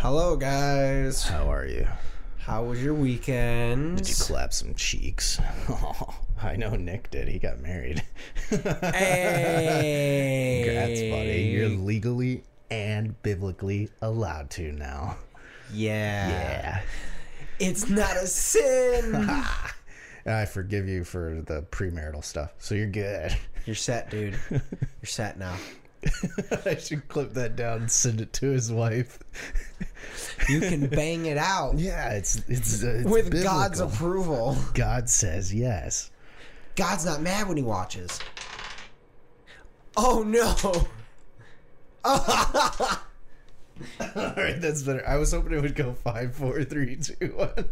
Hello, guys. How are you? How was your weekend? Did you clap some cheeks? Oh, I know Nick did. He got married. Hey, Congrats, buddy. You're legally and biblically allowed to now. yeah. Yeah. It's not a sin. I forgive you for the premarital stuff, so you're good. You're set, dude. You're set now. I should clip that down and send it to his wife. You can bang it out Yeah, it's it's, uh, it's with God's approval. God says yes. God's not mad when he watches. Oh no. All right, that's better. I was hoping it would go five, four, three, two, one.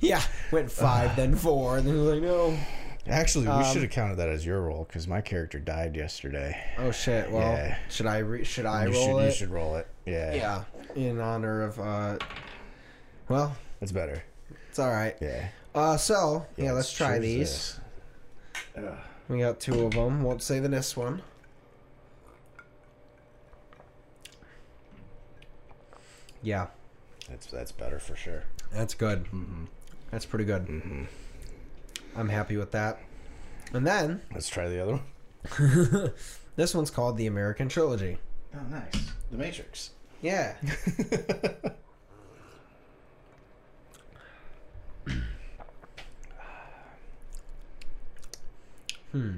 Yeah, went five, then four, and then he was like, no. Actually, we Um, should have counted that as your role because my character died yesterday. Oh shit. Well, Yeah. should I re- should I you roll should it? you should roll it. Yeah, Yeah, in honor of. uh Well, it's better. it's all right. Yeah, Uh, so yeah, let's let's try these. We got two of them. Won't say the this one. Yeah, That's that's better for sure. that's good. That's pretty good. I'm happy with that. And then Let's try the other one. this one's called the American Trilogy. Oh, nice. The Matrix. Yeah. hmm.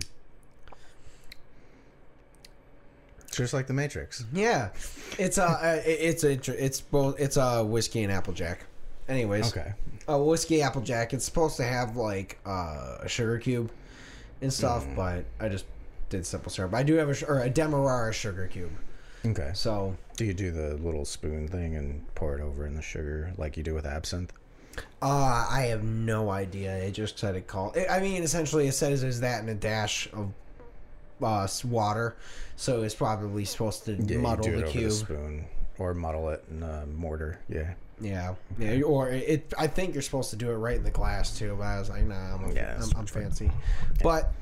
Just like the Matrix. Yeah, it's a uh, it's a it's both it's a whiskey and applejack. Anyways, Okay. a whiskey applejack. It's supposed to have like uh, a sugar cube and stuff, but I just did simple syrup. I do have a or a demerara sugar cube. Okay. So Do you do the little spoon thing and pour it over in the sugar like you do with absinthe? uh, I have no idea. It just said it called. I mean, essentially, it says is that and a dash of uh, water. So it's probably supposed to Yeah, muddle you do it the cube. the spoon or muddle it in a mortar. Yeah. Yeah, yeah, or it. I think you're supposed to do it right in the glass too. But I was like, nah, I'm, Yeah, I'm, I'm fancy. But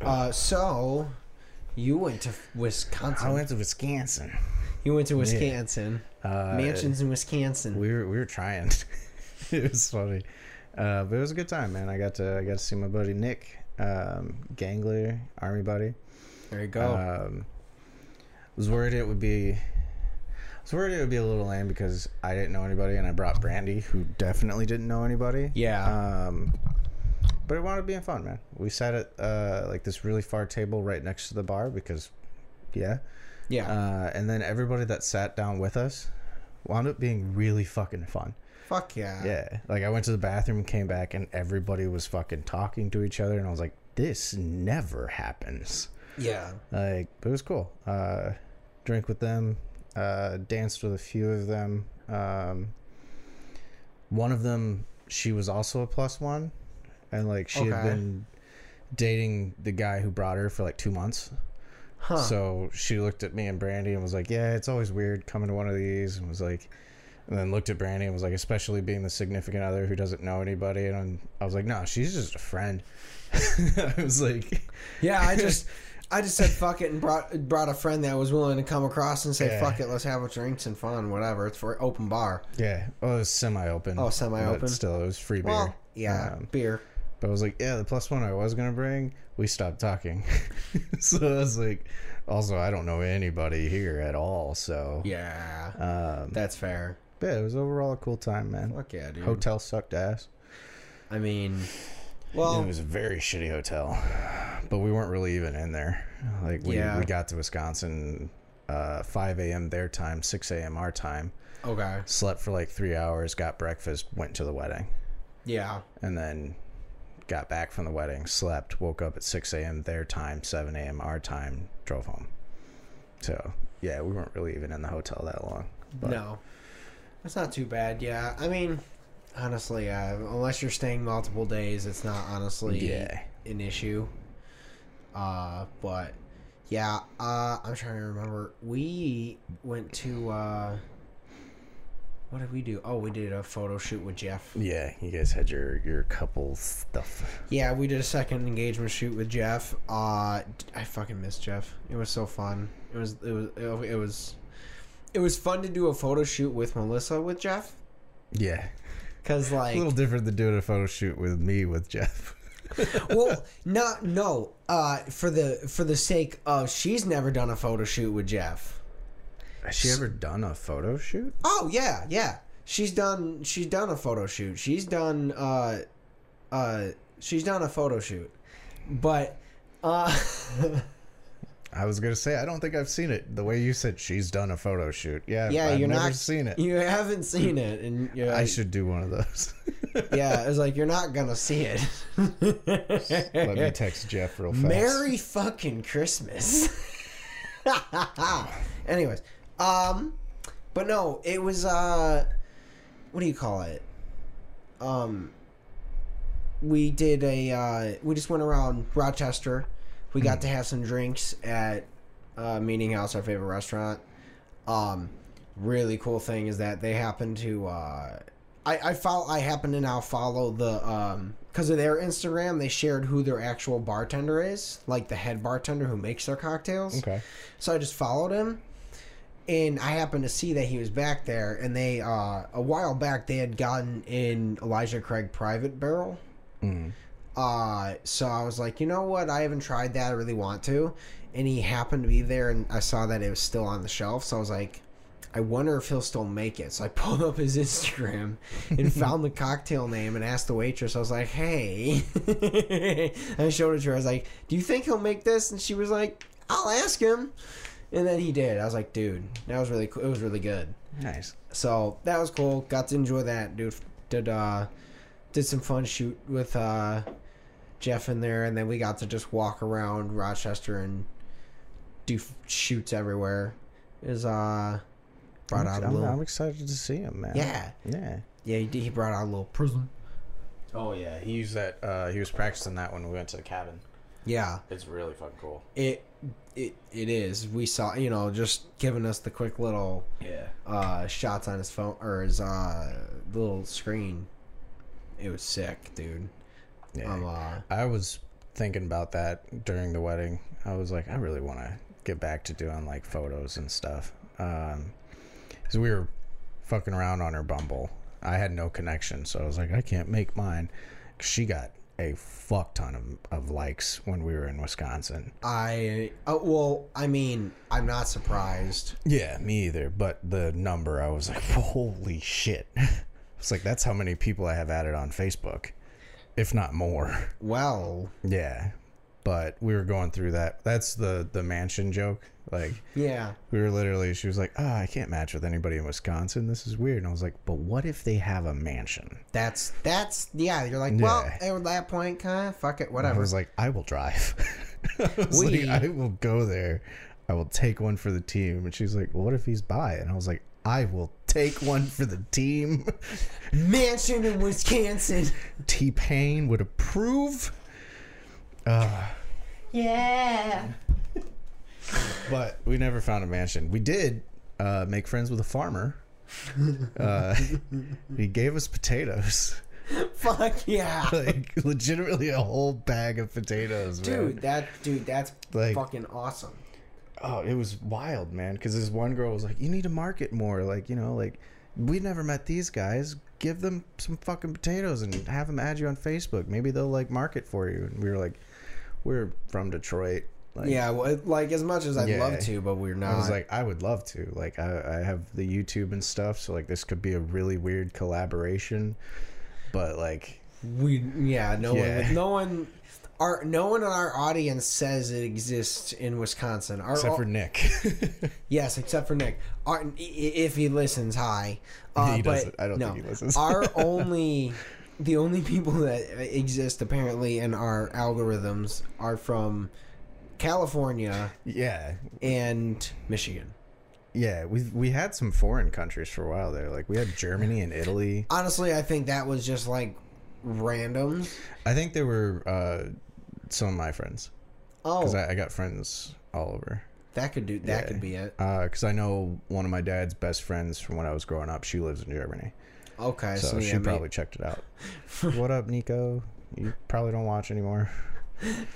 uh, so you went to Wisconsin. I went to Wisconsin. you went to Wisconsin. Uh, Mansions in Wisconsin. We were we were trying. it was funny, uh, but it was a good time, man. I got to I got to see my buddy Nick, um, Gangler, army buddy. there you go. Um, was worried it would be. I was worried it would be a little lame because I didn't know anybody, and I brought Brandy, who definitely didn't know anybody. yeah. Um, but it wound up being fun, man. We sat at uh, like this really far table right next to the bar because, yeah. yeah. Uh, and then everybody that sat down with us wound up being really fucking fun. Fuck yeah. Yeah. Like I went to the bathroom, came back, and everybody was fucking talking to each other, and I was like, this never happens. Yeah. Like, but it was cool. Uh, drink with them, uh, danced with a few of them. Um, one of them, she was also a plus one, and like she had been dating the guy who brought her for like two months. Huh. So she looked at me and Brandy and was like, "Yeah, it's always weird coming to one of these," and was like, and then looked at Brandy and was like, especially being the significant other who doesn't know anybody, and I was like, "No, she's just a friend." I was like, yeah. I just. I just said fuck it and brought brought a friend that was willing to come across and say Yeah. fuck it, let's have a drinks and fun, whatever. It's for open bar. Yeah. Well, it was semi-open. Oh, semi-open? Still, it was free beer. Well, yeah, Um, beer. but I was like, yeah, the plus one I was gonna bring, we stopped talking. so I was like, also, I don't know anybody here at all. So Yeah, um, that's fair. yeah, it was overall a cool time, man. Fuck yeah, dude. Hotel sucked ass. I mean, well, it was a very shitty hotel, but we weren't really even in there. Like we Yeah. we got to Wisconsin, uh, 5 a.m. their time, 6 a.m. our time. okay, Slept for like three hours, got breakfast, went to the wedding. yeah, and then got back from the wedding, slept, woke up at 6 a.m. their time, 7 a.m. our time, drove home. So, yeah, we weren't really even in the hotel that long. But no, that's not too bad. Yeah, I mean, honestly, uh, unless you're staying multiple days, it's not honestly Yeah. an issue. Uh, but yeah, uh, I'm trying to remember. We went to uh, what did we do? Oh, we did a photo shoot with Jeff. Yeah, you guys had your, your couple stuff. Yeah, we did a second engagement shoot with Jeff. Uh, I fucking miss Jeff. It was so fun. It was it was it was it was fun to do a photo shoot with Melissa with Jeff Yeah. because like A little different than doing a photo shoot with me with Jeff. Well not no uh for the for the sake of she's never done a photo shoot with Jeff. Has she ever done a photo shoot? Oh yeah, yeah. She's done she's done a photo shoot. She's done uh uh she's done a photo shoot. But uh I was gonna say I don't think I've seen it. The way you said she's done a photo shoot. Yeah, yeah, I've you're never not seen it. You haven't seen it and you're I should do one of those. Yeah, it's like you're not gonna see it. Let me text Jeff real fast. Merry fucking Christmas. Anyways, um, but no, it was uh, what do you call it? Um, we did a uh, we just went around Rochester. We got to have some drinks at uh, Meeting House, our favorite restaurant. Um, really cool thing is that they happen to uh, I I follow I happen to now follow the um because of their Instagram they shared who their actual bartender is like the head bartender who makes their cocktails. Okay. So I just followed him, and I happened to see that he was back there. And they, uh, a while back, they had gotten in Elijah Craig Private Barrel. Mm. Uh, so I was like, you know what? I haven't tried that. I really want to. And he happened to be there, and I saw that it was still on the shelf. So I was like, I wonder if he'll still make it. So I pulled up his Instagram and found the cocktail name and asked the waitress. I was like, hey. and I showed it to her. I was like, do you think he'll make this? And she was like, I'll ask him. And then he did. I was like, dude, that was really cool. It was really good. Nice. So that was cool. Got to enjoy that, dude. Did uh, did some fun shoot with uh, Jeff in there, and then we got to just walk around Rochester and do f- shoots everywhere. Is uh, brought out a I'm, little. I'm excited to see him, man. Yeah, Yeah. yeah. He, did, he brought out a little prism. Oh yeah, he used that. Uh, he was practicing that when we went to the cabin. Yeah, It's really fucking cool. it it it is. We saw, you know, just giving us the quick little Yeah. uh shots on his phone or his uh little screen. It was sick, dude. Yeah. Um, uh, I was thinking about that during the wedding. I was like, I really want to get back to doing like photos and stuff. Um, cause we were fucking around on her Bumble. I had no connection, so I was like, I can't make mine. She got a fuck ton of, of likes when we were in Wisconsin. I uh, well, I mean, I'm not surprised. Yeah, me either. But the number, I was like, holy shit. It's like that's how many people I have added on Facebook, if not more. Well, Yeah, but we were going through that. That's the the mansion joke. Like yeah, we were literally, she was like, "Ah, I can't match with anybody in Wisconsin. This is weird." And I was like, "But what if they have a mansion?" that's that's yeah. You're like, well, Yeah. at that point, kind of fuck it, whatever. I was like, "I will drive. I We- like, I will go there. I will take one for the team." And she's like, well, "What if he's by? And I was like, "I will take one for the team." Mansion in Wisconsin. T Pain would approve. Uh, Yeah. but we never found a mansion. We did uh, make friends with a farmer. Uh, he gave us potatoes, Fuck yeah. like legitimately a whole bag of potatoes, man. Dude, that dude, that's Like- fucking awesome. Oh, it was wild, man. Because this one girl was like, "You need to market more. Like, you know, like we never met these guys. Give them some fucking potatoes and have them add you on Facebook. Maybe they'll like market for you." And we were like, "We're from Detroit." Like, yeah, well, like as much as I'd Yeah. love to, but we're not. I was like, I would love to. Like, I, I have the YouTube and stuff, so like this could be a really weird collaboration. But like, we yeah, no Yeah. one, no one, our no one in our audience says it exists in Wisconsin. Our, except for Nick, yes, except for Nick. Our, if he listens, hi. Uh, He but doesn't. I don't no, think he listens. our only, the only people that exist apparently in our algorithms are from California yeah, and Michigan. yeah. We we had some foreign countries for a while there. Like we had Germany and Italy. Honestly, I think that was just like randoms. I think they were uh, some of my friends Oh, because I, I got friends all over. that could do. That Yeah. could be it. Because I know one of my dad's best friends from when I was growing up. She lives in Germany, Okay, so, so, she may- probably checked it out. what up, Nico? You probably don't watch anymore.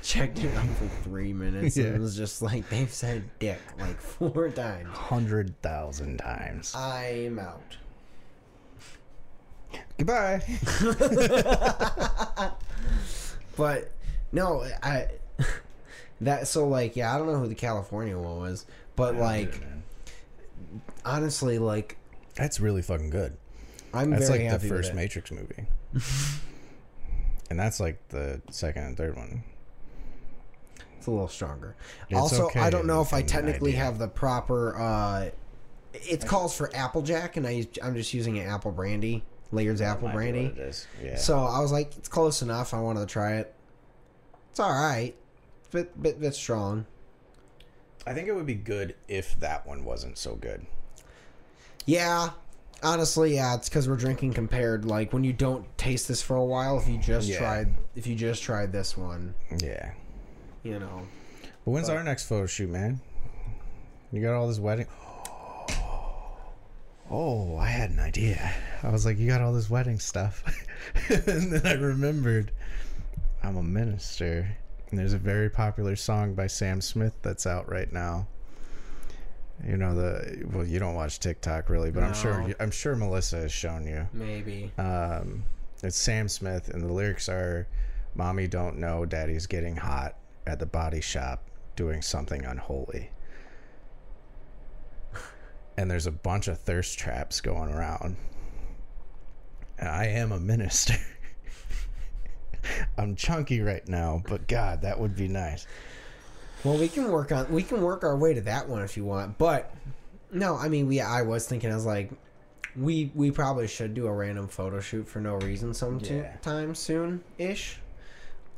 checked it out for three minutes and it was just like they've said dick like four times. Hundred thousand times. I'm out. Goodbye. But no, I that so like yeah, I don't know who the California one was, but like honestly, like That's really fucking good. I'm That's very like the happy with first. Matrix movie. and that's like the second and third one. It's a little stronger. It's also, okay I don't know if I technically idea. have the proper. uh It calls for Applejack, and I I'm just using an apple brandy, Laird's apple brandy. what it is. Yeah. So I was like, it's close enough. I wanted to try it. It's all right. It's bit, bit, bit strong. I think it would be good if that one wasn't so good. Yeah, honestly, yeah. It's because we're drinking compared. Like when you don't taste this for a while, if you just Yeah. tried, if you just tried this one, Yeah. you know. But when's But- our next photo shoot, man? You got all this wedding. Oh, I had an idea. I was like, you got all this wedding stuff. and then I remembered I'm a minister. And there's a very popular song by Sam Smith that's out right now. You know the well, you don't watch TikTok really, but I'm sure I'm sure Melissa has shown you. Maybe. Um, it's Sam Smith, and the lyrics are, "Mommy don't know, Daddy's getting hot at the body shop doing something unholy." And there's a bunch of thirst traps going around. And I am a minister. I'm chunky right now, but God, that would be nice. Well, we can work on we can work our way to that one if you want. But no, I mean, we I was thinking I was like, we we probably should do a random photo shoot for no reason sometime Yeah. soon ish.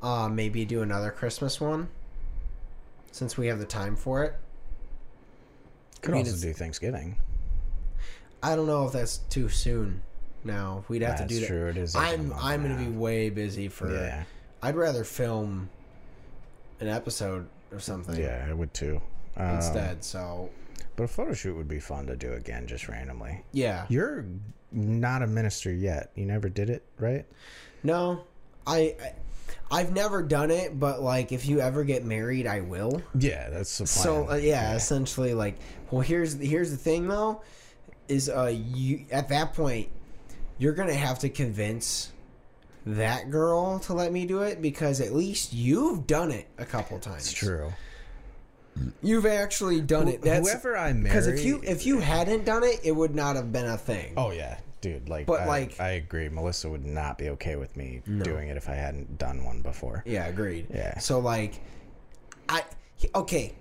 Uh, maybe do another Christmas one since we have the time for it. Could I mean, also do Thanksgiving. I don't know if that's too soon. Now we'd have That's to do that. true. It is. like I'm I'm gonna be way busy for. Yeah, I'd rather film an episode or something yeah, I would too. Um, instead. So But a photo shoot would be fun to do again, just randomly. yeah, You're not a minister yet. You never did it, right? no, I, I I've never done it, but like if you ever get married, I will. Yeah, that's the plan. So uh, yeah, essentially like well here's here's the thing though is uh you at that point you're going to have to convince that girl to let me do it because at least you've done it a couple times. it's true. You've actually done it. That's Whoever I marry, because if you if you hadn't done it, it would not have been a thing. oh yeah, dude. Like, But, I, like- I agree. Melissa would not be okay with me doing it if I hadn't done one before. Yeah, agreed. Yeah. So like, I okay.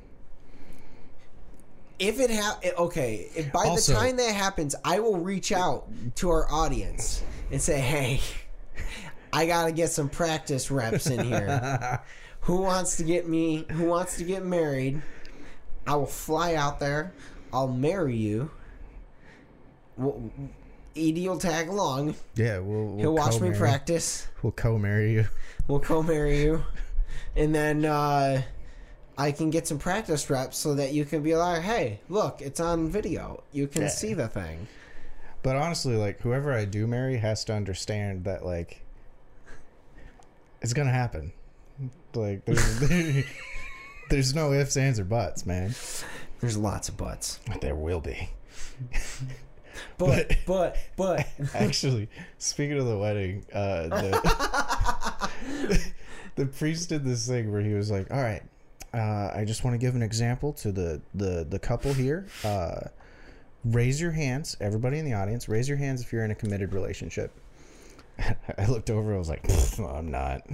If it ha okay, if by Also- the time that happens, I will reach out to our audience and say, "Hey, I gotta get some practice reps in here. who wants to get me? Who wants to get married? I will fly out there. I'll marry you. We'll, Edie will tag along. Yeah, we'll. we'll He'll watch me practice." We'll co-marry you. We'll co-marry you, and then uh, I can get some practice reps so that you can be like, "Hey, look, it's on video. You can Yeah. see the thing." But honestly, like whoever I do marry has to understand that like it's gonna happen. Like there's there's no ifs, ands, or buts, man. There's lots of butts, There will be. but but but Actually, speaking of the wedding, uh, the, the priest did this thing where he was like, "All right, uh, I just want to give an example to the the the couple here. Uh, raise your hands, everybody in the audience. Raise your hands if you're in a committed relationship." I looked over. I was like, "No, I'm not."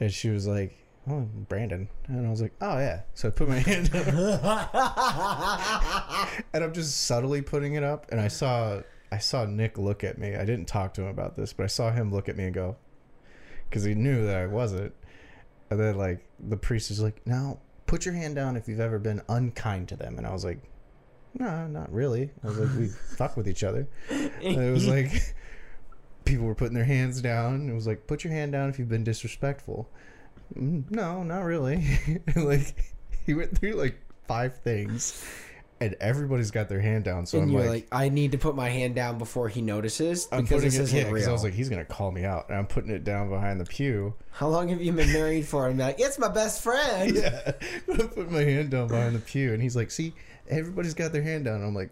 And she was like, "Oh, Brandon," and I was like, "Oh yeah." So I put my hand up. and I'm just subtly putting it up, and I saw I saw Nick look at me. I didn't talk to him about this, but I saw him look at me and go, because he knew that I wasn't. And then like the priest is like, "Now put your hand down if you've ever been unkind to them," and I was like, "No, not really." I was like, "We fuck with each other." And it was like people were putting their hands down. It was like, "Put your hand down if you've been disrespectful." "Mm, No, not really. like he went through like five things and everybody's got their hand down. So and I'm you're like, like, I need to put my hand down before he notices I'm because this it, isn't yeah, real. I was like, he's gonna call me out, and I'm putting it down behind the pew. How long have you been married for? I'm like, it's my best friend. Yeah, I'm putting my hand down behind the pew, and he's like, see, everybody's got their hand down. And I'm like,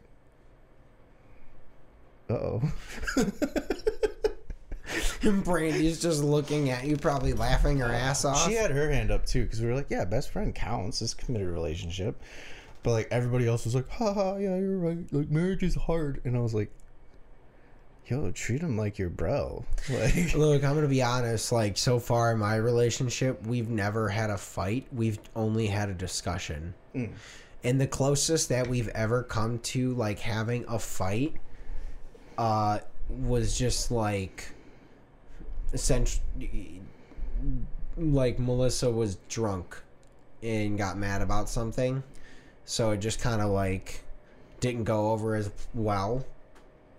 uh oh. And Brandy's just looking at you, probably laughing her ass off. She had her hand up too because we were like, yeah, best friend counts. This committed relationship. But like everybody else was like, haha, yeah, you're right. Like marriage is hard, and I was like, yo, treat him like your bro. Like, Look, I'm gonna be honest. Like so far in my relationship, we've never had a fight. We've only had a discussion. Mm. And the closest that we've ever come to like having a fight, uh, was just like, essentially, like Melissa was drunk, and got mad about something, so it just kind of like didn't go over as well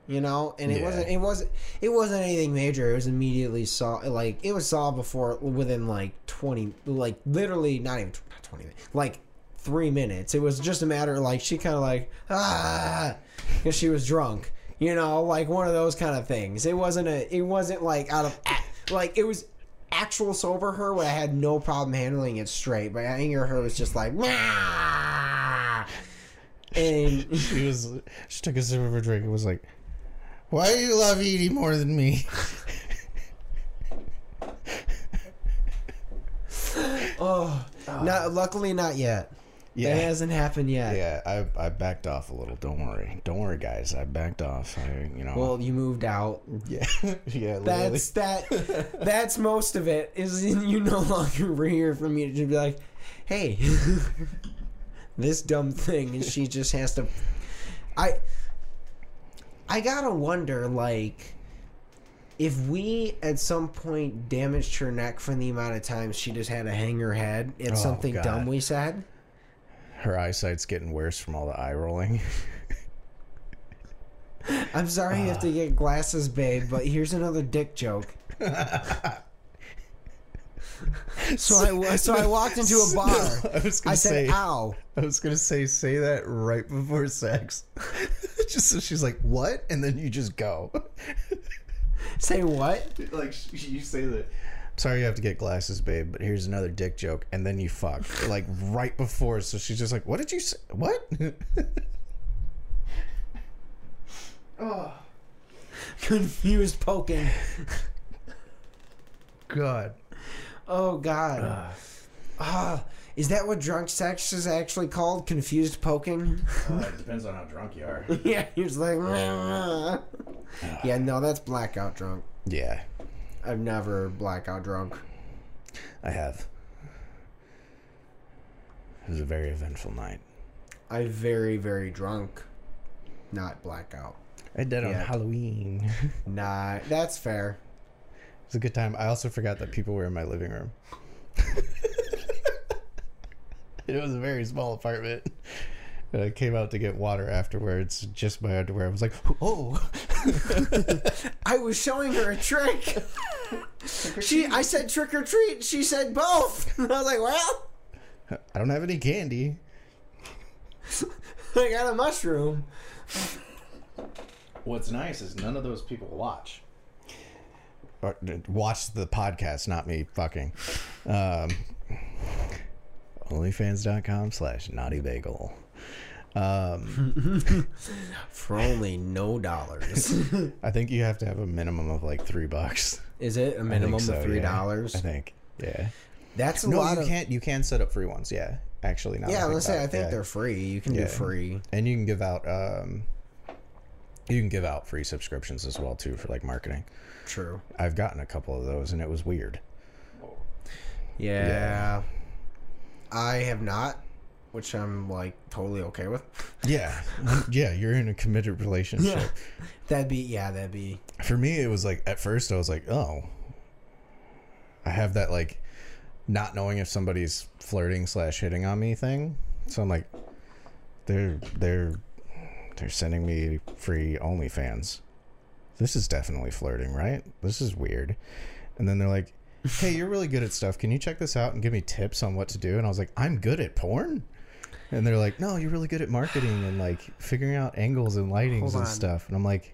you know? And it Yeah. wasn't it wasn't it wasn't anything major. It was immediately saw like it was solved before within like 20 like literally not even not 20 minutes like three minutes. It was just a matter of like she kind of like ah because she was drunk you know like one of those kind of things it wasn't a it wasn't like out of like it was actual sober her where i had no problem handling it straight but anger her was just like "Nah." and she was, she took a sip of her drink and was like, why do you love Edie more than me? oh not luckily not yet Yeah. It hasn't happened yet. Yeah, I, I backed off a little. Don't worry, don't worry, guys. I backed off. I, you know. Well, you moved out. yeah, yeah. That's that. that's most of it. Is you no longer hear from me to just be like, "Hey, this dumb thing," and she just has to. I. I gotta wonder, like, if we at some point damaged her neck from the amount of times she just had to hang her head at Oh, something God. dumb we said. Her eyesight's getting worse from all the eye rolling. I'm sorry you have to get glasses, babe, but here's another dick joke. so I so I walked into a bar. I was gonna I said, say. "Ow." I was gonna say say that right before sex. just so she's like, "What?" and then you just go. Say what? like you say that. Sorry, you have to get glasses, babe. But here's another dick joke, and then you fuck like right before. So she's just like, "What did you say? What?" oh Confused poking. God. Oh God. Ah, is that what drunk sex is actually called? Confused poking? it depends on how drunk you are. yeah, he was like. yeah, no, that's blackout drunk. Yeah, I've never blackout drunk. I have. It was a very eventful night. I very very drunk, not blackout. I did on. Halloween. Nah, that's fair. It was a good time. I also forgot that people were in my living room. it was a very small apartment. And I came out to get water afterwards, just my underwear. I was like, oh. I was showing her a trick. she, I said trick or treat. She said both. I was like, well, I don't have any candy. I got a mushroom. What's nice is none of those people watch. Or, watch the podcast, not me fucking. Um, Onlyfans.com slash naughty bagel. Um, For only no dollars. I think you have to have a minimum of like three bucks. Is it a minimum so, of three yeah. dollars? I think. Yeah. That's a No, lot you of. can't. You can set up free ones. Yeah, actually. Now that Yeah, let's say I think yeah. they're free. You can Yeah. do free. and you can give out. Um, you can give out free subscriptions as well too for like marketing. True. I've gotten a couple of those, and it was weird. Yeah. Yeah. I have not, which I'm like totally okay with. Yeah, yeah. You're in a committed relationship. Yeah. That'd be yeah. That'd be For me, it was like at first I was like, oh, I have that like not knowing if somebody's flirting slash hitting on me thing. So I'm like, they're they're they're sending me free OnlyFans. This is definitely flirting, right? This is weird. And then they're like, hey, you're really good at stuff. Can you check this out and give me tips on what to do? And I was like, I'm good at porn. And they're like, "No, you're really good at marketing and like figuring out angles and lightings Hold and on. stuff." And I'm like,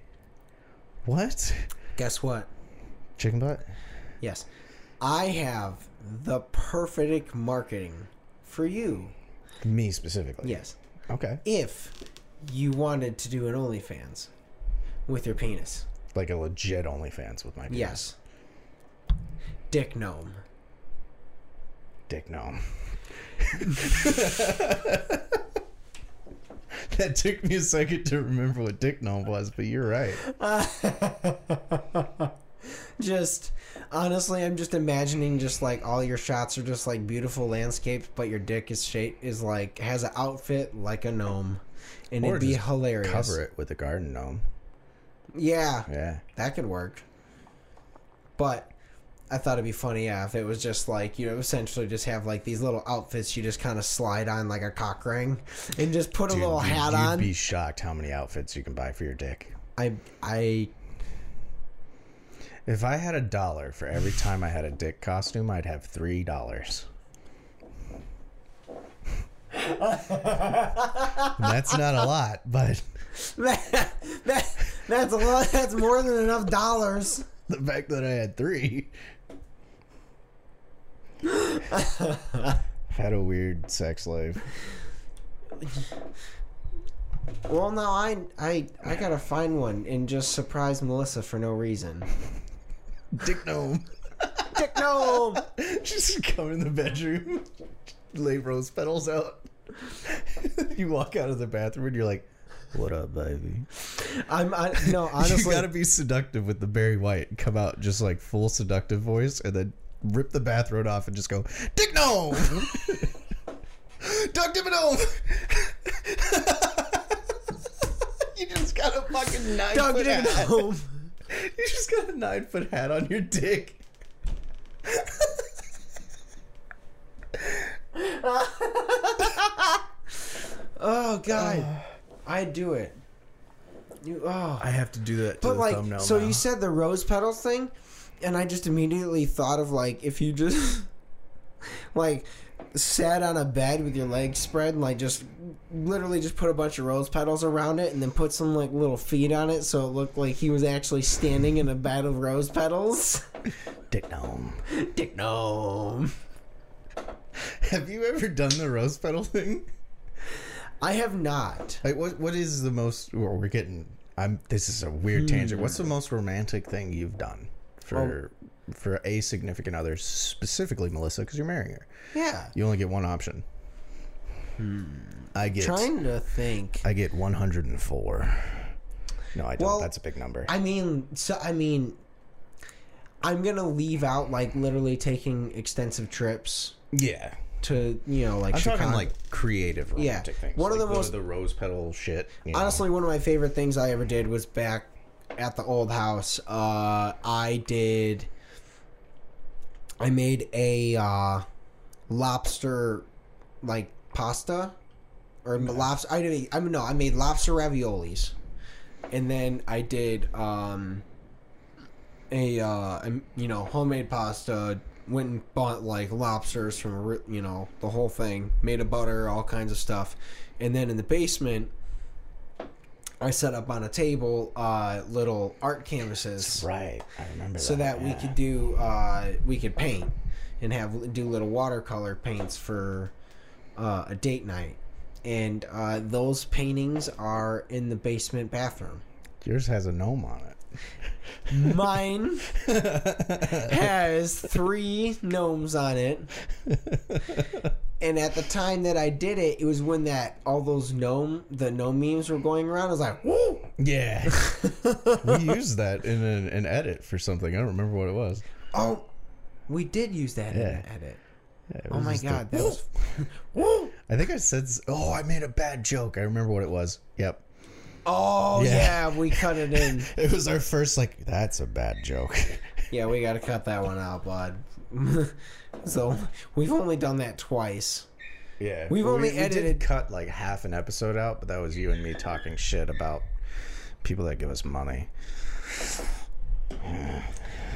"What? Guess what? Chicken butt?" Yes. I have the perfect marketing for you. Me specifically. Yes. Okay. If you wanted to do an OnlyFans with your penis. Like a legit OnlyFans with my penis. Yes. Dick gnome. Dick gnome. that took me a second to remember what Dick gnome was, but you're right. just honestly, I'm just imagining just like all your shots are just like beautiful landscapes, but your dick is shaped is like has an outfit like a gnome, and Or it'd be hilarious. Cover it with a garden gnome. Yeah, Yeah. that could work. But I thought it'd be funny, yeah, if it was just like you know, essentially just have like these little outfits you just kind of slide on like a cock ring, and just put a Dude, little you- hat you'd on. be shocked how many outfits you can buy for your dick. I I If I had a dollar for every time I had a dick costume, I'd have three dollars. That's not a lot, but that, that that's a lot. That's more than enough dollars. the fact that I had three. had a weird sex life. Well, now I I I gotta find one and just surprise Melissa for no reason. Dick gnome. Dick gnome. Just come in the bedroom, lay rose petals out. you walk out of the bathroom and you're like, "What up, baby?" I'm I, no honestly. you gotta be seductive with the Barry White. Come out just like full seductive voice, and then rip the bathrobe off and just go, "Dick gnome." Doug Dimmadome! you just got a fucking nine Doug foot Dick hat. You just got a nine foot hat on your dick. Oh god, ah. I'd do it. You oh. I have to do that But like, so now. you said the rose petals thing, and I just immediately thought of like if you just like sat on a bed with your legs spread and like just literally just put a bunch of rose petals around it and then put some like little feet on it so it looked like he was actually standing in a bed of rose petals. Dick gnome. Dick gnome. Have you ever done the rose petal thing? I have not. Like, what what is the most? Well, we're getting. I'm. This is a weird tangent. What's the hmm. most romantic thing you've done for for a significant other, specifically Melissa, because you're marrying her? Yeah. You only get one option. Hmm. I get. Trying to think. I get 104. No, I don't. Well, That's a big number. I mean, so I mean, I'm gonna leave out like literally taking extensive trips yeah. to you know like I'm Chicago. talking like creative Yeah. romantic things. One of like the most- the rose petal shit. you know. honestly one of my favorite things I ever did was back at the old house. Uh, I did. I made a uh, lobster like pasta or lobster. I did. I mean, no, I made lobster raviolis, and then I did um, a uh, you know homemade pasta. Went and bought like lobsters from you know the whole thing. Made a butter, all kinds of stuff, and then in the basement. I set up on a table uh, little art canvases right. I remember so that we yeah. could do uh, we could paint and have do little watercolor paints for uh, a date night and uh, those paintings are in the basement bathroom Yours has a gnome on it. Mine has three gnomes on it and at the time that I did it it was when that all those gnome the gnome memes were going around I was like woo Yeah. we used that in an, an edit for something. I don't remember what it was. oh we did use that in an edit Yeah, oh my god that was I think I said, oh, I made a bad joke. I remember what it was. Yep. Oh Yeah. yeah. we cut it in. It was our first, like, that's a bad joke. Yeah, we got to cut that one out, bud. so we've only done that twice. Yeah. We've only we, we did edited- cut like half an episode out, but that was you and me talking shit about people that give us money.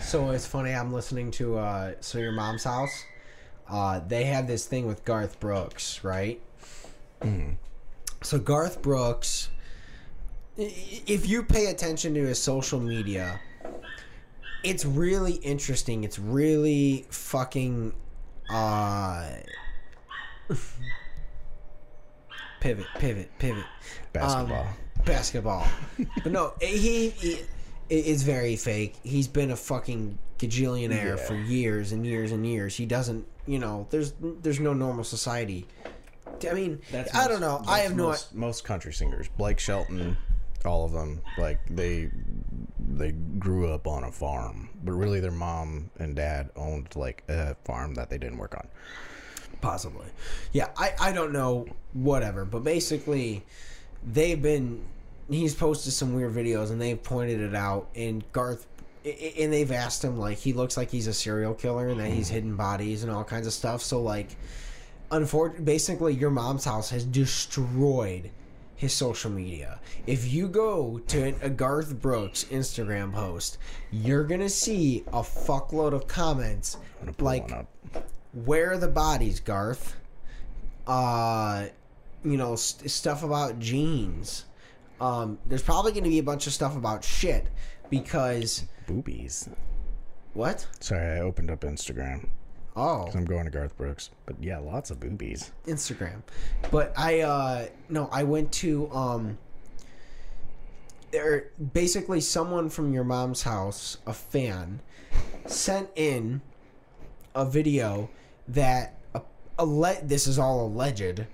So it's funny. I'm listening to uh, so your mom's house. Uh, they have this thing with Garth Brooks, right? So Garth Brooks, if you pay attention to his social media, it's really interesting. It's really fucking uh pivot, pivot, pivot. Basketball. Um, basketball. but no, he, he it is very fake. He's been a fucking gajillionaire Yeah. for years and years and years. He doesn't, you know, there's there's no normal society. I mean, I don't know. I That's have no most, most country singers. Blake Shelton, all of them, like they they grew up on a farm, but really their mom and dad owned like a farm that they didn't work on. Possibly. Yeah, I, I don't know, whatever. But basically, they've been. He's posted some weird videos and they've pointed it out. And Garth. And they've asked him, like, he looks like he's a serial killer and that he's hmm. hidden bodies and all kinds of stuff. So, like, unfortunately, basically, your mom's house has destroyed his social media. If you go to a Garth Brooks Instagram post, you're to see a fuckload of comments gonna like where are the bodies, Garth? Uh, you know, st- stuff about jeans. Um, there's probably to be a bunch of stuff about shit because boobies. what? Sorry, I opened up Instagram. Oh, 'cause I'm going to Garth Brooks, but yeah, lots of boobies. Instagram. But I uh no, I went to um there basically someone from your mom's house, a fan, sent in a video that a, a le- this is all alleged.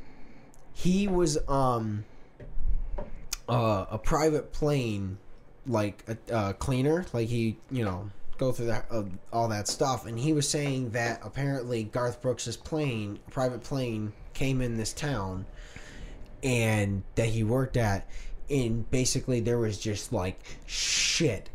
He was um uh, a private plane like a uh, cleaner, like he, you know, go through that uh, all that stuff, and he was saying that apparently Garth Brooks's plane, private plane, came in this town, and that he worked at, and basically there was just like shit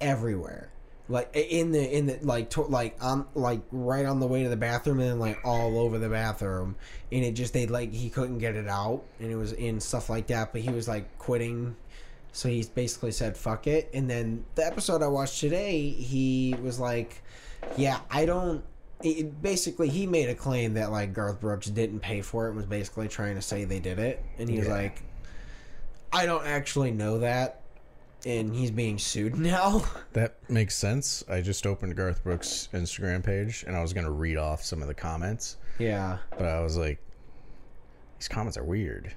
everywhere. Like in the in the like to, like on like right on the way to the bathroom and then like all over the bathroom. And it just they like he couldn't get it out and it was in stuff like that. But he was like quitting so he basically said fuck it. And then the episode i watched today he was like yeah i don't it, basically he made a claim that like garth brooks didn't pay for it and was basically trying to say they did it. And he was Yeah. like i don't actually know that and he's being sued now. That makes sense. I just opened Garth Brooks' Instagram page and I was gonna read off some of the comments, yeah. But I was like, these comments are weird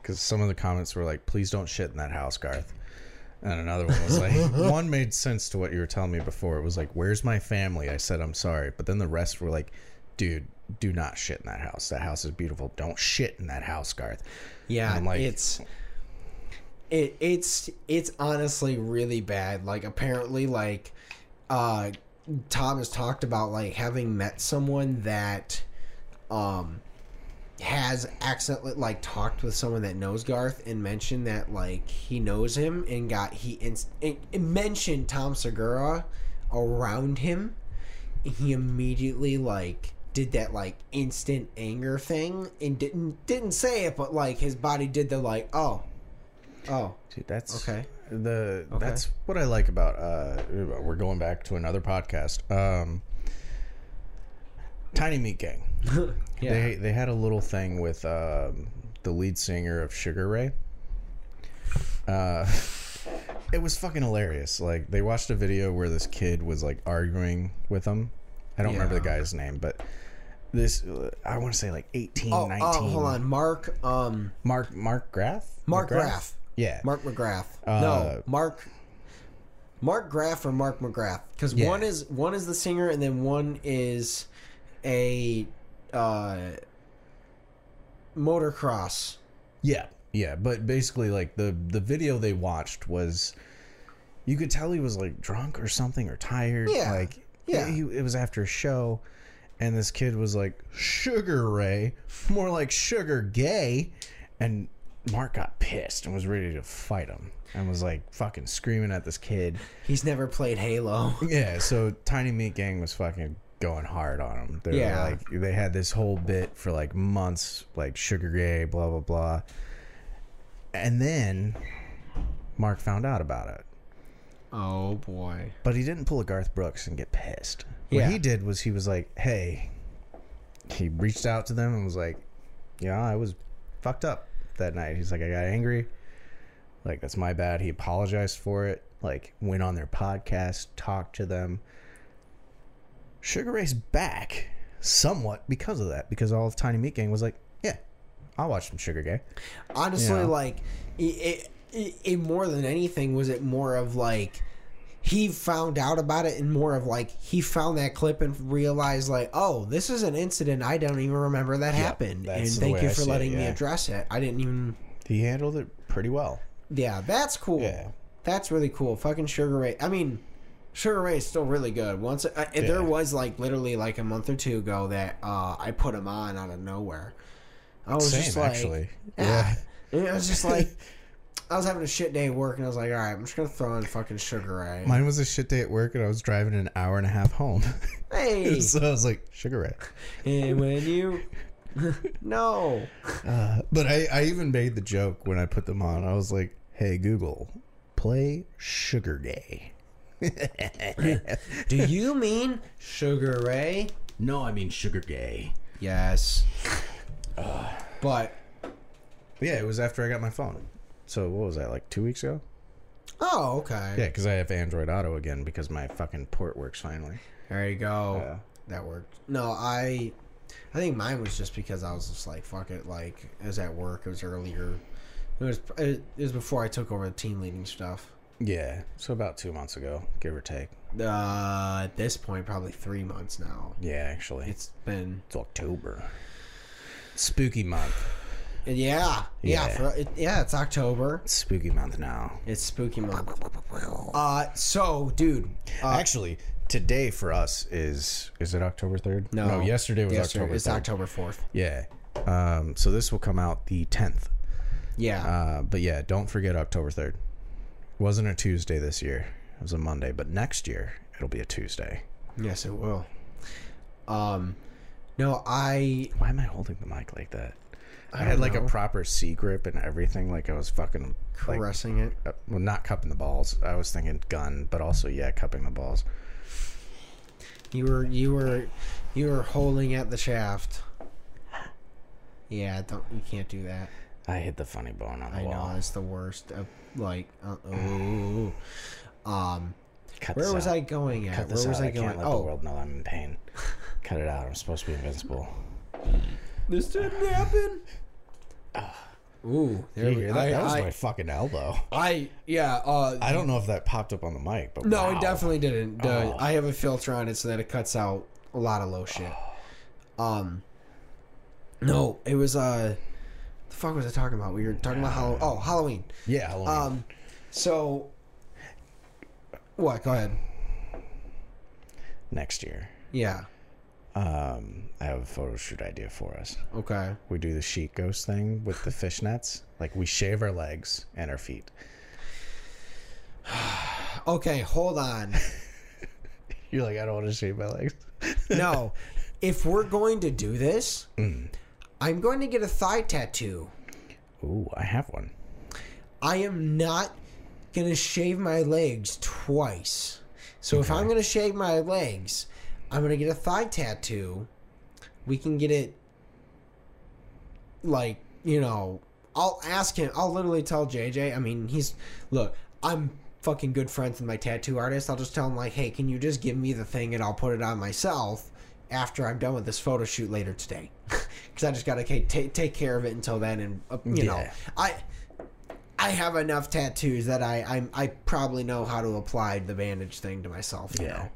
because some of the comments were like, "Please don't shit in that house, Garth." And another one was like, one made sense to what you were telling me before. It was like, "Where's my family?" I said, "I'm sorry," but then the rest were like, "Dude, do not shit in that house. That house is beautiful. Don't shit in that house, Garth." Yeah, I'm like- it's it it's it's honestly really bad. Like apparently like uh Tom has talked about like having met someone that um has accidentally like talked with someone that knows Garth and mentioned that like he knows him and got he inst- mentioned Tom Segura around him he immediately like did that like instant anger thing and didn't didn't say it but like his body did the like oh oh Dude, that's Okay. The Okay. that's what I like about. uh We're going back to another podcast. Um Tiny Meat Gang. yeah They they had a little thing with um, the lead singer of Sugar Ray. Uh, it was fucking hilarious. Like they watched a video where this kid was like arguing with him. I don't remember the guy's name, but this I want to say like 18, oh, 19. oh hold on Mark um Mark Mark Graff. Mark Graff Yeah. Mark McGrath Uh, no Mark Mark Graff or Mark McGrath because Yeah. one is one is the singer and then one is a uh motocross Yeah, yeah, but basically, like the the video they watched was, you could tell he was like drunk or something or tired. Yeah, like yeah. he, it was after a show, and this kid was like Sugar Ray, more like Sugar Gay, and Mark got pissed and was ready to fight him and was like fucking screaming at this kid. he's never played Halo Yeah, so Tiny Meat Gang was fucking going hard on them. They Yeah. like they had this whole bit for like months, like sugar gay, blah blah blah. And then Mark found out about it. oh boy But he didn't pull a Garth Brooks and get pissed. What Yeah. he did was he was like, Hey he reached out to them and was like, Yeah, I was fucked up that night. He's like, I got angry. Like that's my bad. He apologized for it. Like went on their podcast, talked to them. Sugar Ray's back somewhat because of that. Because all of Tiny Meat Gang was like, yeah, I'll watch some Sugar Gay. honestly Yeah. like it, it, it more than anything was it more of like he found out about it and more of like he found that clip and realized like oh this is an incident i don't even remember that happened and thank you I for see it, letting me address it i didn't even He handled it pretty well. yeah that's cool Yeah. that's really cool fucking sugar ray i mean sugar ray is still really good once I, and there was like literally like a month or two ago that uh i put him on out of nowhere i was Same just like actually. yeah. And it was just like I was having a shit day at work, and I was like, "All right, I'm just gonna throw in fucking Sugar Ray." Mine was a shit day at work, and I was driving an hour and a half home. hey, so I was like, Sugar Ray. and when you no, Uh, but I, I even made the joke when I put them on. I was like, "Hey Google, play Sugar Gay." Do you mean Sugar Ray? no, I mean Sugar Gay. Yes, but Yeah, it was after I got my phone. So what was that? Like two weeks ago? oh, okay. Yeah, because I have Android Auto again because my fucking port works finally. There you go. Yeah. That worked. No, I, I think mine was just because I was just like, "Fuck it." Like, it was at work. It was earlier. It was. It was before I took over the team leading stuff. Yeah, so about two months ago, give or take. Uh, at this point, probably three months now. Yeah, actually, It's been it's October. Spooky month. yeah, yeah, Yeah. For, it, yeah. It's October. It's spooky month now. It's spooky month. Uh, so dude, uh, Actually, today for us is is it October third? no, no, yesterday was yesterday- October. It's 3rd. October fourth. Yeah. Um. So this will come out the tenth. Yeah, Uh. But yeah, don't forget October third. Wasn't a Tuesday this year. It was a Monday. But next year it'll be a Tuesday. yes, it will. Um, no, I Why am I holding the mic like that? I, don't had like know. a proper C grip and everything. Like I was fucking like, it. uh, well, not cupping the balls. I was thinking gun, but also yeah, cupping the balls. You were you were you were holding at the shaft. Yeah, don't you can't do that. I hit the funny bone on the I wall. know it's the worst. Uh, like, uh, oh, um, Cut where was out. I going at? Cut Where this was out. I I going? can't let the Oh, world know I'm in pain. Cut it out. I'm supposed to be invincible. this didn't happen. Ooh, there You we hear go. that? I, that was I, my fucking elbow. I, yeah. Uh, I don't know if that popped up on the mic, but no, wow. it definitely didn't. Uh, Oh. I have a filter on it so that it cuts out a lot of low shit. Um, no, it was uh, the fuck was I talking about? We were talking about Halloween. Oh, Halloween. Yeah, Halloween. Um, so what? Go ahead. next year. Yeah. Um, I have a photo shoot idea for us. Okay. We do the sheet ghost thing with the fishnets. Like we shave our legs and our feet. Okay. Hold on. You're like, I don't want to shave my legs. No, if we're going to do this, Mm. I'm going to get a thigh tattoo. Ooh, I have one. I am not gonna shave my legs twice. So if I'm gonna shave my legs, I'm gonna get a thigh tattoo. We can get it like, you know, I'll ask him I'll literally tell JJ, I mean he's look, I'm fucking good friends with my tattoo artist. I'll just tell him like, hey, can you just give me the thing and I'll put it on myself after I'm done with this photo shoot later today. Because I just gotta ta- take take care of it until then, and uh, you know, I I have enough tattoos that I I'm, I probably know how to apply the bandage thing to myself. You Yeah. know,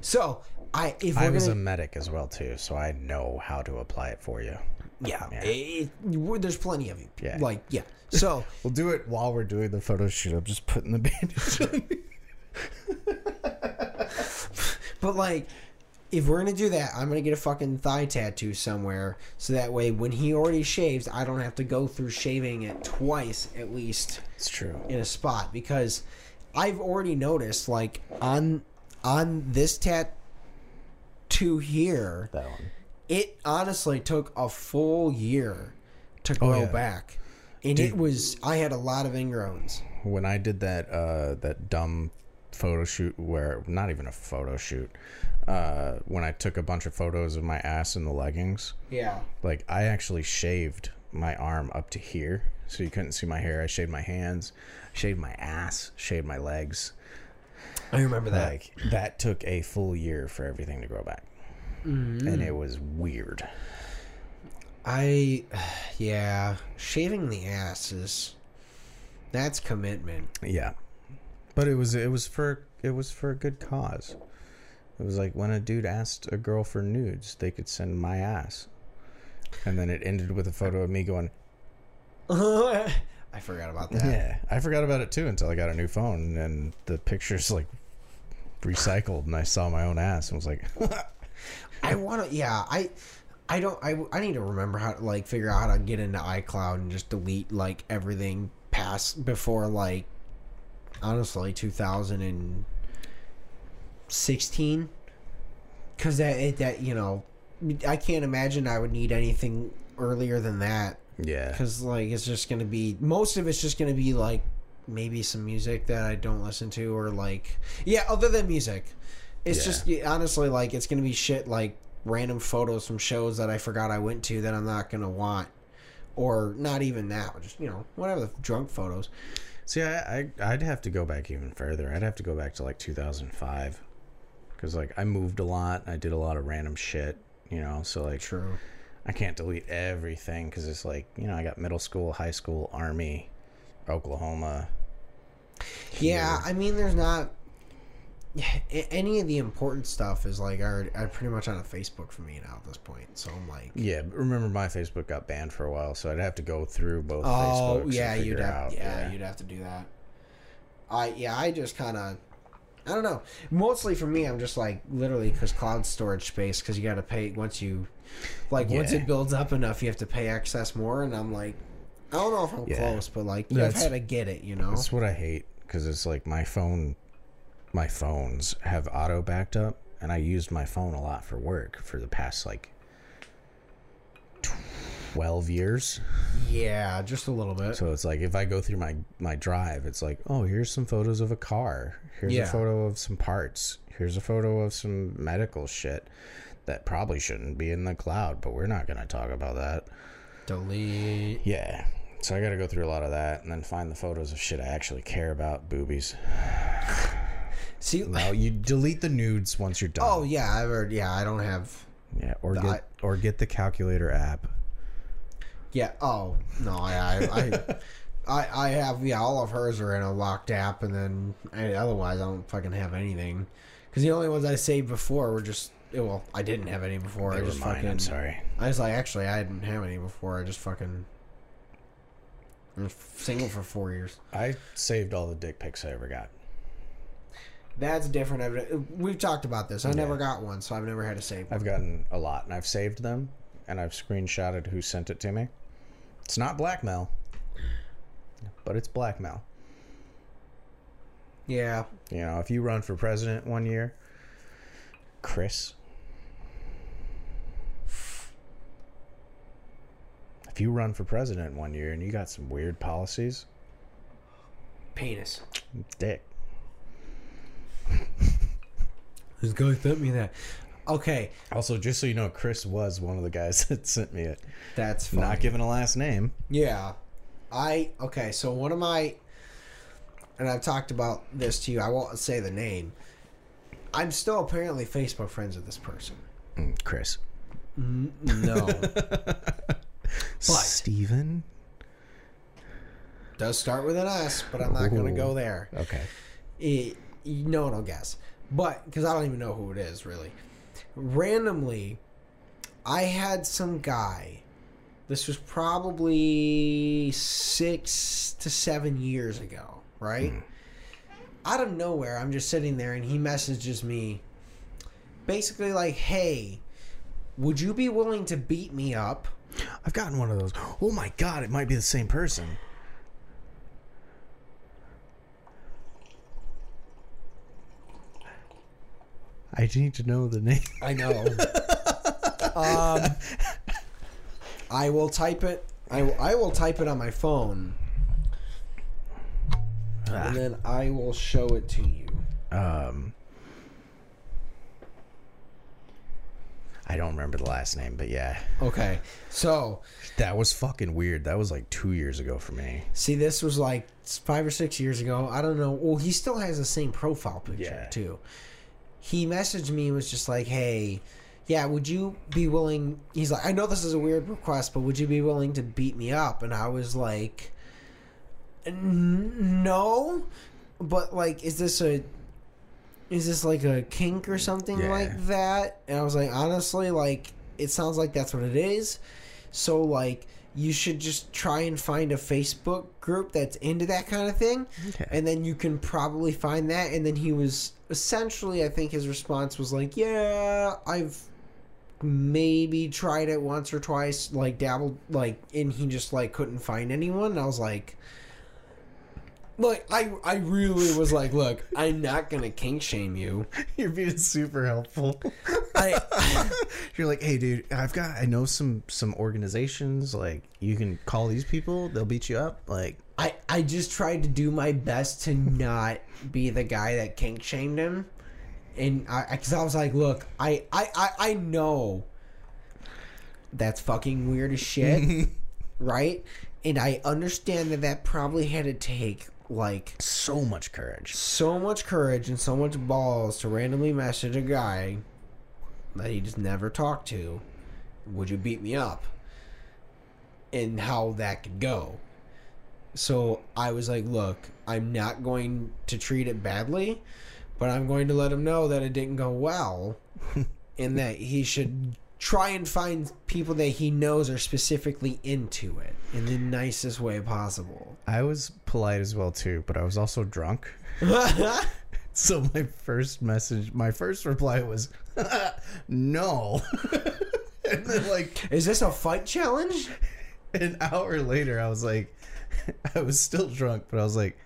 so I if I was gonna a medic as well too, so I know how to apply it for you. yeah, Yeah. it- we're- there's plenty of you. Yeah. like yeah. So We'll do it while we're doing the photo shoot. I'm just putting the bandage on. But like, if we're gonna do that, I'm gonna get a fucking thigh tattoo somewhere, so that way when he already shaves, I don't have to go through shaving it twice at least It's true. in a spot because I've already noticed like on on this tattoo here, That one. it honestly took a full year to grow Oh, yeah. back, and Dude. it was I had a lot of ingrowns. When I did that uh that dumb photo shoot where not even a photo shoot, uh when I took a bunch of photos of my ass in the leggings, Yeah. like I actually shaved my arm up to here, so you couldn't see my hair. I shaved my hands, shaved my ass, shaved my legs. I remember that. Like that took a full year for everything to grow back, and it was weird. I, yeah, shaving the ass is that's commitment. Yeah, but it was it was for it was for a good cause. It was like when a dude asked a girl for nudes, they could send my ass, and then it ended with a photo of me going, I forgot about that. "Yeah." I forgot about it too until I got a new phone, and the pictures like recycled, and I saw my own ass and was like, I want to. Yeah, I. I don't. I, I need to remember how to like figure out how to get into iCloud and just delete like everything past before like honestly 2016 because that it, that you know I can't imagine I would need anything earlier than that "Yeah." because like it's just gonna be most of it's just gonna be like maybe some music that I don't listen to or like yeah other than music it's Yeah. just honestly like it's gonna be shit like random photos from shows that I forgot I went to that I'm not gonna want or not even that just you know whatever the drunk photos See, I, I I'd have to go back even further. I'd have to go back to like 2005, because like I moved a lot. I did a lot of random shit, you know. So like true I can't delete everything because it's like you know I got middle school, high school, army, Oklahoma. yeah I mean there's not any of the important stuff is like are, are pretty much on a Facebook for me now at this point so I'm like Yeah, remember my Facebook got banned for a while, so I'd have to go through both. Oh Facebooks yeah, you'd have out, yeah, you'd have to do that. I yeah, I just kind of I don't know. Mostly for me, I'm just like literally because cloud storage space because you got to pay once you like once it builds up enough, you have to pay excess more, and I'm like, I don't know if I'm Yeah. close, but like yeah, I've had to get it, you know. That's what I hate because it's like my phone, my phones have auto backed up, and I used my phone a lot for work for the past like twelve years. Yeah, just a little bit. So it's like if I go through my my drive, it's like, oh, here's some photos of a car. Here's Yeah. a photo of some parts. Here's a photo of some medical shit that probably shouldn't be in the cloud, but we're not gonna talk about that. Delete. Yeah. So I got to go through a lot of that and then find the photos of shit I actually care about, boobies. See. No, you delete the nudes once you're done. Oh yeah, I've heard. Yeah, I don't have. yeah, or I- get or get the calculator app. Yeah. Oh no, I I. I I, I have yeah all of hers are in a locked app and then I, otherwise I don't fucking have anything because the only ones I saved before were just eh, well I didn't have any before They I just mine. fucking I'm sorry. I was like actually I didn't have any before I just fucking I was single for four years I saved all the dick pics I ever got. that's different we've talked about this I never got one so I've never had to save one. I've gotten a lot, and I've saved them, and I've screenshotted who sent it to me. It's not blackmail, but it's blackmail. yeah You know, if you run for president one year, Chris. If you run for president one year and you got some weird policies, penis dick. this guy sent me that okay Also, just so you know, Chris was one of the guys that sent me it. that's funny. Not giving a last name. Yeah. I okay, so one of my and I've talked about this to you, I won't say the name. I'm still apparently Facebook friends with this person. Mm, Chris. No. but Steven? Does start with an S, but I'm not going to go there. Okay. It, no one will guess. But because I don't even know who it is really. Randomly, I had some guy. This was probably six to seven years ago, right? Hmm. Out of nowhere, I'm just sitting there and he messages me basically like, hey, would you be willing to beat me up? I've gotten one of those. Oh my god, it might be the same person. I need to know the name. I know. um, I will type it. I, I will type it on my phone, and then I will show it to you. Um, I don't remember the last name, but yeah, Okay, so that was fucking weird. That was like two years ago for me. see, this was like five or six years ago. I don't know. Well, he still has the same profile picture Yeah. too. He messaged me and was just like, "Hey, yeah, would you be willing?" He's like, "I know this is a weird request, but would you be willing to beat me up?" And I was like, "No." But like, is this a is this like a kink or something Yeah. like that? And I was like, honestly, like it sounds like that's what it is. So like you should just try and find a Facebook group that's into that kind of thing. Okay. And then you can probably find that. And then he was essentially, I think his response was like, yeah, I've maybe tried it once or twice, like dabbled, like, and he just like couldn't find anyone. And I was like, look, I, I really was like, look, I'm not gonna kink shame you. You're being super helpful. I, You're like, hey, dude, I've got, I know some some organizations. Like, you can call these people; they'll beat you up. Like, I, I just tried to do my best to not be the guy that kink shamed him, and I, because I was like, look, I, I, I, I know that's fucking weird as shit, right? And I understand that that probably had to take like so much courage. so much courage and so much balls to randomly message a guy that he just never talked to. Would you beat me up? And how that could go. So I was like, look, I'm not going to treat it badly, but I'm going to let him know that it didn't go well and that he should try and find people that he knows are specifically into it in the nicest way possible. I was polite as well too, but I was also drunk. So my first message, my first reply was, "No," and then like Is this a fight challenge? an hour later, I was like, I was still drunk, but I was like,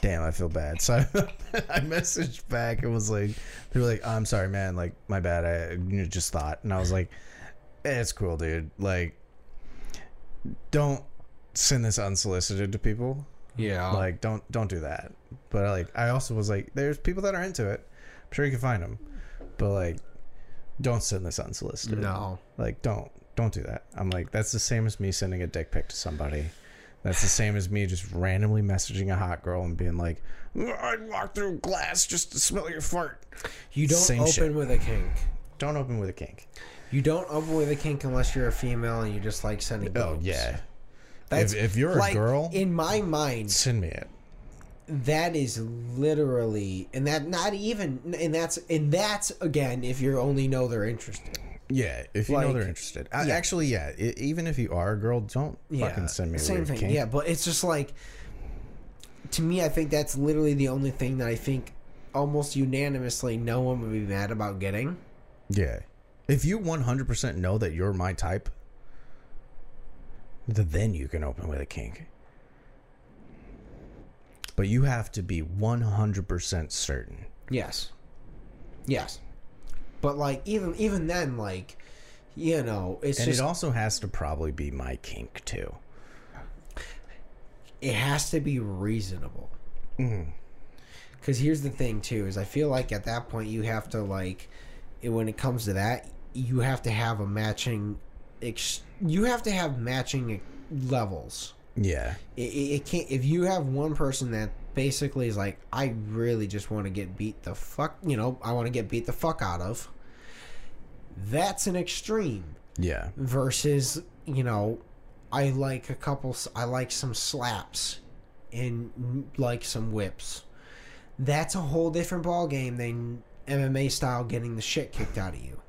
damn, I feel bad. So I, I messaged back and was like, they were like, I'm sorry, man. Like, my bad. I you know, just thought. And I was like, eh, it's cool, dude. Like, don't send this unsolicited to people. Yeah. Like, don't don't do that. But like, I also was like, there's people that are into it. I'm sure you can find them. But like, don't send this unsolicited. no. Like, don't don't do that. I'm like, that's the same as me sending a dick pic to somebody. That's the same as me just randomly messaging a hot girl and being like, I'd walk through glass just to smell your fart. You don't Same open shit. with a kink. Don't open with a kink. You don't open with a kink unless you're a female and you just like sending. Oh boobs. yeah. That's if, if you're like, a girl, in my mind, send me it. that is literally, and that not even, and that's and that's again if you only know they're interested. Yeah, if you know Like- they're interested. Uh, Yeah. Actually, yeah. i even if you are a girl, don't fucking send me a same weird thing. kink. Yeah, but it's just like to me, I think that's literally the only thing that I think almost unanimously no one would be mad about getting. Yeah. If you 100% know that you're my type, th- then you can open with a kink. But you have to be 100% certain. Yes. Yes. But like even even then, like you know, it's And just it also has to probably be my kink too. it has to be reasonable. Mm-hmm. Because here's the thing too: is I feel like at that point you have to like, when it comes to that, you have to have a matching, ex- you have to have matching levels. Yeah. It, it, it can't if you have one person that basically is like, I really just want to get beat the fuck, you know, I want to get beat the fuck out of. That's an extreme Yeah. versus you know i like a couple i like some slaps and like some whips that's a whole different ball game than mma style getting the shit kicked out of you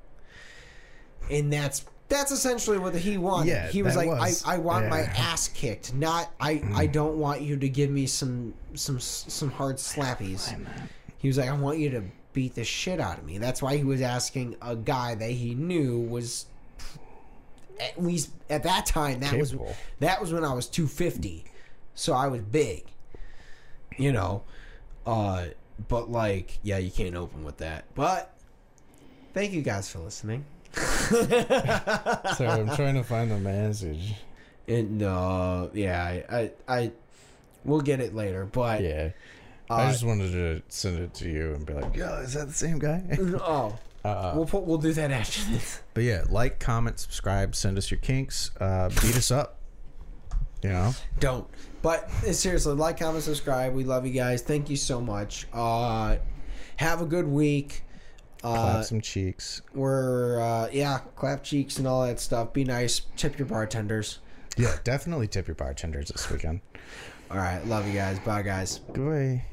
and that's that's essentially what he wanted Yeah, he was like was- i i want my yeah. Mm-hmm. ass kicked not i i don't want you to give me some some some hard slappies he was like, I want you to beat the shit out of me. That's why he was asking a guy that he knew was at least at that time that Capable. was that was when I was 250. So I was big. You know. Uh but like, yeah, you can't open with that. But thank you guys for listening. Sorry, I'm trying to find the message. And uh yeah, I I, I we'll get it later, but Yeah. uh, I just wanted to send it to you and be like, yo, is that the same guy? oh Uh, we'll put we'll do that after this. but yeah, like, comment, subscribe, send us your kinks, uh, beat us up. You know, Don't. But uh, seriously, like, comment, subscribe. We love you guys. Thank you so much. Uh, have a good week. Uh, clap some cheeks. we're uh, yeah, clap cheeks and all that stuff. Be nice. Tip your bartenders. Yeah, definitely tip your bartenders this weekend. All right, love you guys. Bye, guys. Goodbye.